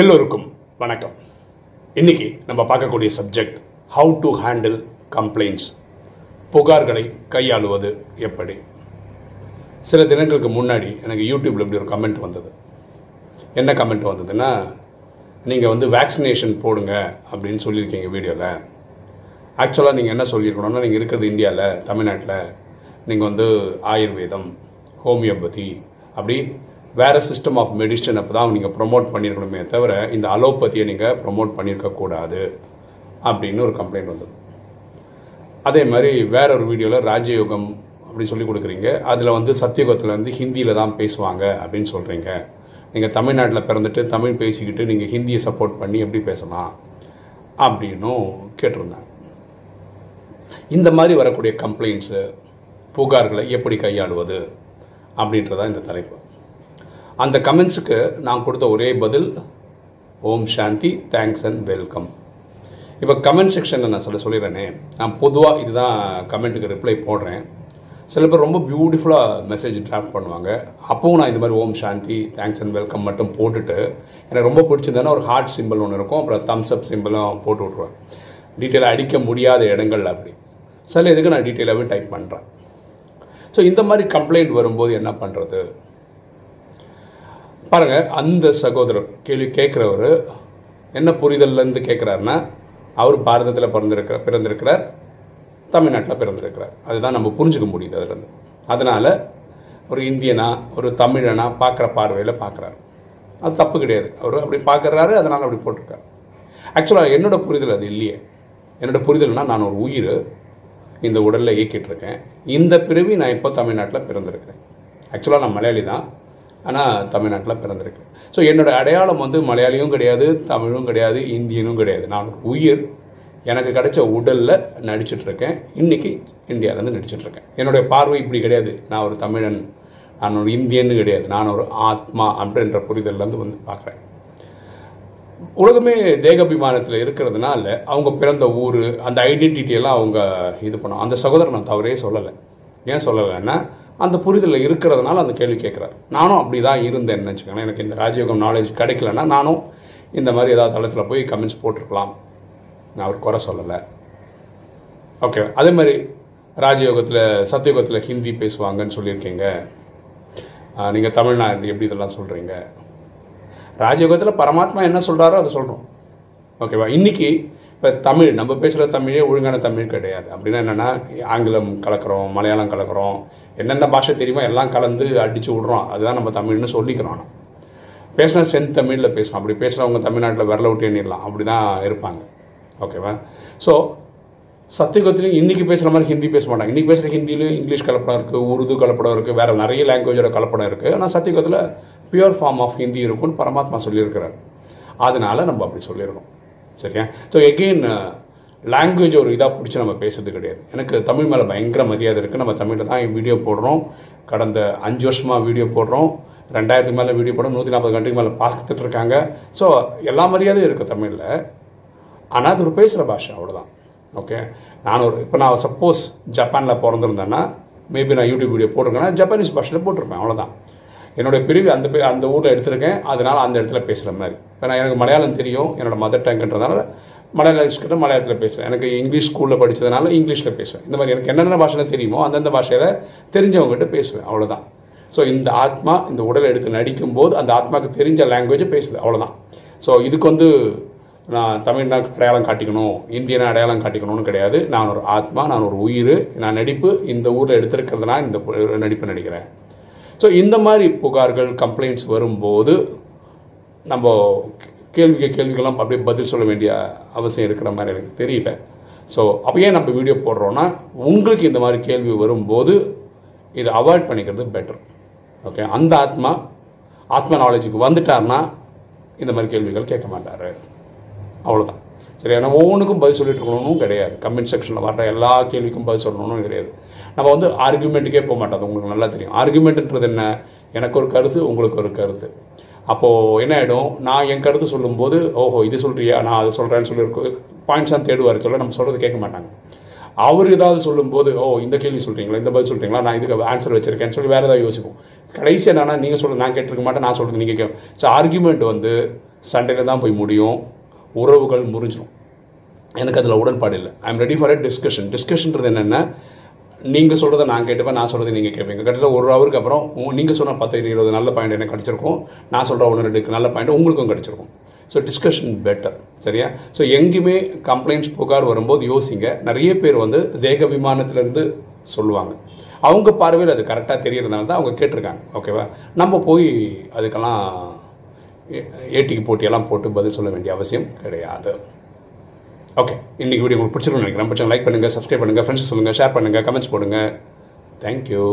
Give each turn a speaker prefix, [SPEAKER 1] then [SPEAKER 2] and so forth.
[SPEAKER 1] எல்லோருக்கும் வணக்கம். இன்னைக்கு நம்ம பார்க்கக்கூடிய subject how to handle complaints புகார்களை கையாளுவது எப்படி? சில தினங்களுக்கு முன்னாடி எனக்கு யூடியூப்பில் இப்படி ஒரு கமெண்ட் வந்தது. என்ன கமெண்ட் வந்ததுன்னா நீங்கள் வந்து வேக்சினேஷன் போடுங்க அப்படின்னு சொல்லியிருக்கீங்க வீடியோவில் ஆக்சுவலாக நீங்கள் என்ன சொல்லியிருக்கணும்னா நீங்கள் இருக்கிறது இந்தியாவில் தமிழ்நாட்டில் நீங்கள் வந்து ஆயுர்வேதம் ஹோமியோபதி அப்படி வேறு சிஸ்டம் ஆஃப் மெடிசன் அப்போ தான் நீங்கள் ப்ரொமோட் பண்ணியிருக்கணுமே தவிர இந்த அலோபதியை நீங்கள் ப்ரொமோட் பண்ணியிருக்கக்கூடாது அப்படின்னு ஒரு கம்ப்ளைண்ட் வந்தது. அதே மாதிரி வேற ஒரு வீடியோவில் ராஜயோகம் அப்படி சொல்லி கொடுக்குறீங்க. அதில் வந்து சத்தியுகத்தில் வந்து ஹிந்தியில் தான் பேசுவாங்க அப்படின்னு சொல்கிறீங்க நீங்கள் தமிழ்நாட்டில் பிறந்துட்டு தமிழ் பேசிக்கிட்டு நீங்கள் ஹிந்தியை சப்போர்ட் பண்ணி எப்படி பேசலாம் அப்படின்னும் கேட்டிருந்தாங்க. இந்த மாதிரி வரக்கூடிய கம்ப்ளைண்ட்ஸு புகார்களை எப்படி கையாளுவது அப்படின்றதான் இந்த தலைப்பு. அந்த கமெண்ட்ஸுக்கு நான் கொடுத்த ஒரே பதில் Om Shanti thanks and welcome இப்போ கமெண்ட் செக்ஷனில் நான் சொல்ல சொல்லிடுறேனே. நான் பொதுவாக இதுதான் கமெண்ட்டுக்கு ரிப்ளை போடுறேன். சில பேர் ரொம்ப பியூட்டிஃபுல்லாக மெசேஜ் ட்ராப் பண்ணுவாங்க. அப்பவும் நான் இது மாதிரி Om Shanti thanks and welcome மட்டும் போட்டுட்டு எனக்கு ரொம்ப பிடிச்சிருந்தேன்னா ஒரு ஹார்ட் சிம்பிள் ஒன்று இருக்கும். அப்புறம் தம்ஸ் அப் சிம்பிளும் போட்டு விட்ருவேன் டீட்டெயிலாக அடிக்க முடியாத இடங்கள் அப்படி. சில இதுக்கு நான் டீட்டெயிலாகவே டைப் பண்ணுறேன் ஸோ இந்த மாதிரி கம்ப்ளைண்ட் வரும்போது என்ன பண்ணுறது பாருங்க அந்த சகோதரர் கேள்வி கேட்குறவர் என்ன புரிதல்லேருந்து கேட்குறாருன்னா அவர் பாரதத்தில் பிறந்திருக்கிற பிறந்திருக்கிறார் தமிழ்நாட்டில் பிறந்திருக்கிறார். அதுதான் நம்ம புரிஞ்சுக்க முடியுது அதுலேருந்து. அதனால் ஒரு இந்தியனா ஒரு தமிழனா பார்க்குற பார்வையில் பார்க்குறாரு. அது தப்பு கிடையாது. அவர் அப்படி பார்க்குறாரு அதனால் அப்படி போட்டிருக்காரு. ஆக்சுவலாக என்னோட புரிதல் அது இல்லையே. என்னோட புரிதல்னால் நான் ஒரு உயிர் இந்த உடலில் இயக்கிட்டு இருக்கேன். இந்த பிறவி நான் இப்போ தமிழ்நாட்டில் பிறந்திருக்கிறேன். ஆக்சுவலாக நான் மலையாளி தான். ஆனால் தமிழ்நாட்டில் பிறந்திருக்கேன் ஸோ என்னோட அடையாளம் வந்து மலையாளியும் கிடையாது தமிழும் கிடையாது இந்தியனும் கிடையாது. நான் ஒரு உயிர் எனக்கு கிடைச்ச உடலில் நடிச்சிட்ருக்கேன் இன்றைக்கி இன்னைக்கு இந்தியாவிலேருந்து நடிச்சிட்ருக்கேன் என்னுடைய பார்வை இப்படி கிடையாது. நான் ஒரு தமிழன் நான் ஒரு இந்தியன்னு கிடையாது. நான் ஒரு ஆத்மா அப்படின்ற புரிதல்லேருந்து வந்து பார்க்குறேன் உலகமே தேகாபிமானத்தில் இருக்கிறதுனால அவங்க பிறந்த ஊர் அந்த ஐடென்டிட்டி எல்லாம் அவங்க இது பண்ணும். அந்த சகோதரன் நான் தவறே சொல்லலை. ஏன் சொல்லலைன்னா அந்த புரிதலில் இருக்கிறதுனால அந்த கேள்வி கேட்குறாரு நானும் அப்படி தான் இருந்தேன்னு வச்சுக்கோங்களேன் எனக்கு இந்த ராஜயோகம் நாலேஜ் கிடைக்கலன்னா நானும் இந்த மாதிரி ஏதாவது தளத்தில் போய் கமெண்ட்ஸ் போட்டிருக்கலாம். நான் அவர் குறை சொல்லலை. ஓகே அதே மாதிரி ராஜயோகத்தில் சத்தியோகத்தில் ஹிந்தி பேசுவாங்கன்னு சொல்லியிருக்கீங்க. நீங்கள் தமிழ்நாடு எப்படி இதெல்லாம் சொல்கிறீங்க ராஜயோகத்தில் பரமாத்மா என்ன சொல்கிறாரோ அதை சொல்கிறோம் ஓகேவா இன்னைக்கு இப்போ தமிழ் நம்ம பேசுகிற தமிழே ஒழுங்கான தமிழ் கிடையாது. அப்படின்னா என்னென்னா ஆங்கிலம் கலக்கிறோம் மலையாளம் கலக்கிறோம் என்னென்ன பாஷை தெரியுமோ எல்லாம் கலந்து அடித்து விட்றோம். அதுதான் நம்ம தமிழ்னு சொல்லிக்கிறோம் ஆனால் பேசினா சென் தமிழில் பேசணும். அப்படி பேசுகிறவங்க தமிழ்நாட்டில் விரல விட்டு எண்ணிடலாம். அப்படி தான் இருப்பாங்க. ஓகேவா? ஸோ சத்தியகத்திலையும் இன்றைக்கி பேசுகிற மாதிரி ஹிந்தி பேச மாட்டாங்க. இன்றைக்கி பேசுகிற ஹிந்திலையும் இங்கிலீஷ் கலப்படம் இருக்குது உருது கலப்படம் இருக்குது வேறு நிறைய லாங்குவேஜோட கலப்படம் இருக்குது ஆனால் சத்தியகத்தில் பியூர் ஃபார்ம் ஆஃப் ஹிந்தி இருக்கும்னு பரமாத்மா சொல்லியிருக்கிறார். அதனால நம்ம அப்படி சொல்லியிருக்கோம். சரியா? ஸோ எகெயின் லாங்குவேஜ் ஒரு இதாக பிடிச்சி நம்ம பேசுறது கிடையாது. எனக்கு தமிழ் மேலே பயங்கர மரியாதை இருக்குது நம்ம தமிழில் தான் வீடியோ போடுறோம். கடந்த அஞ்சு வருஷமாக வீடியோ போடுறோம். ரெண்டாயிரத்துக்கு மேலே வீடியோ போடுறோம். நூற்றி நாற்பது கண்ட்ரிக்கு மேலே பார்த்துட்டு இருக்காங்க. ஸோ எல்லா மரியாதையும் இருக்குது தமிழில். ஆனால் அது ஒரு பேசுகிற பாஷை அவ்வளோதான் ஓகே நான் ஒரு இப்போ நான் சப்போஸ் ஜப்பானில் பிறந்திருந்தேன்னா மேபி நான் யூடியூப் வீடியோ போட்டிருக்கேன்னா ஜப்பானீஸ் பாஷையில் போட்டிருப்பேன். அவ்வளோதான் என்னுடைய பிரிவு அந்த பே அந்த ஊரில் எடுத்திருக்கேன். அதனால் அந்த இடத்துல பேசுகிற மாதிரி. இப்போ நான் எனக்கு மலையாளம் தெரியும். என்னோடய மதர் டங்குன்றதுனால மலையாளிஸ்கிட்ட மலையாளத்தில் பேசுவேன் எனக்கு இங்கிலீஷ் ஸ்கூலில் படித்ததுனால இங்கிலீஷில் பேசுவேன். இந்த மாதிரி எனக்கு என்னென்ன பாஷையில் தெரியுமோ அந்தந்த பாஷையில் தெரிஞ்சவங்ககிட்ட பேசுவேன். அவ்வளோதான் ஸோ இந்த ஆத்மா இந்த உடலை எடுத்து நடிக்கும்போது அந்த ஆத்மாவுக்கு தெரிஞ்ச லாங்குவேஜ் பேசுது. அவ்வளோதான் ஸோ இதுக்கு வந்து நான் தமிழ்நாடு அடையாளம் காட்டிக்கணும். இந்தியனை அடையாளம் காட்டிக்கணும்னு கிடையாது. நான் ஒரு ஆத்மா நான் ஒரு உயிர் நான் நடிப்பு. இந்த ஊரில் எடுத்திருக்கிறதுனா இந்த நடிப்பு நடிக்கிறேன். ஸோ இந்த மாதிரி புகார்கள் கம்ப்ளைண்ட்ஸ் வரும்போது நம்ம கேள்விக்கு கேள்விக்கெல்லாம் அப்படியே பதில் சொல்ல வேண்டிய அவசியம் இருக்கிற மாதிரி எனக்கு தெரியல. ஸோ அப்போ ஏன் நம்ம வீடியோ போடுறோன்னா உங்களுக்கு இந்த மாதிரி கேள்வி வரும்போது இதை அவாய்ட் பண்ணிக்கிறது பெட்டர் ஓகே அந்த ஆத்மா ஆத்மா நாலேஜுக்கு வந்துட்டார்னா இந்த மாதிரி கேள்விகள் கேட்க மாட்டார். அவ்வளோதான் சரி ஏன்னா ஒவ்வொன்றுக்கும் பதில் சொல்லிட்டு இருக்கணும்னு கிடையாது. கமெண்ட் செக்ஷனில் வர்ற எல்லா கேள்விக்கும் பதில் சொல்லணும்னு கிடையாது. நம்ம வந்து ஆர்குமெண்ட்டுக்கே போக மாட்டோம். அது உங்களுக்கு நல்லா தெரியும். ஆர்குமெண்ட்ன்றது என்ன? எனக்கு ஒரு கருத்து உங்களுக்கு ஒரு கருத்து. அப்போது என்ன ஆகிடும் நான் என் கருத்து சொல்லும்போது ஓஹோ இது சொல்கிறியா நான் அதை சொல்கிறேன்னு சொல்லி பாயிண்ட்ஸ் தான் தேடுவார். சொல்ல நம்ம சொல்கிறது கேட்க மாட்டாங்க. அவர் ஏதாவது சொல்லும்போது ஓ இந்த கேள்வி சொல்கிறீங்களா இந்த பதில் சொல்கிறீங்களா நான் இதுக்கு ஆன்சர் வச்சுருக்கேன்னு சொல்லி வேறு ஏதாவது யோசிப்போம். கடைசி என்னன்னா நீங்கள் சொல்ல நான் கேட்டிருக்க மாட்டேன் நான் சொல்கிறது நீங்கள் கேட்கும் ஸோ ஆர்குமெண்ட் வந்து சண்டையில் தான் போய் முடியும். உறவுகள் முறிஞ்சிடும் எனக்கு அதில் உடன்பாடு இல்லை. I am ready for a discussion டிஸ்கஷன்றது என்னென்னா நீங்கள் சொல்கிறத நான் கேட்டுப்பேன் நான் சொல்கிறத நீங்கள் கேட்பீங்க. கிட்டத்தட்ட ஒரு ஹவருக்கு அப்புறம் நீங்கள் சொன்ன பத்து இருபது நல்ல பாயிண்ட் எனக்கு கிடச்சிருக்கும். நான் சொல்கிற ஒன்று ரெண்டு நல்ல பாயிண்ட் உங்களுக்கும் கிடச்சிருக்கும். ஸோ டிஸ்கஷன் பெட்டர் சரியா? ஸோ எங்கேயுமே கம்ப்ளைண்ட்ஸ் புகார் வரும்போது யோசிங்க. நிறைய பேர் வந்து தேக விமானத்திலேருந்து சொல்லுவாங்க. அவங்க பார்வையில் அது கரெக்டாக தெரியறதுனால தான் அவங்க கேட்டிருக்காங்க. ஓகேவா நம்ம போய் அதுக்கெல்லாம் ஏட்டிக்கு போட்டியெல்லாம் போட்டு பதில் சொல்ல வேண்டிய அவசியம் கிடையாது. ஓகே இன்றைக்கி வீடியோ உங்களுக்கு பிடிச்சிருக்கும்னு நினைக்கிறேன். பிடிச்சா லைக் பண்ணுங்கள் சப்ஸ்கிரைப் பண்ணுங்கள் ஃப்ரெண்ட்ஸ் சொல்லுங்கள் ஷேர் பண்ணுங்கள் கமெண்ட்ஸ் போடுங்க. தேங்க்யூ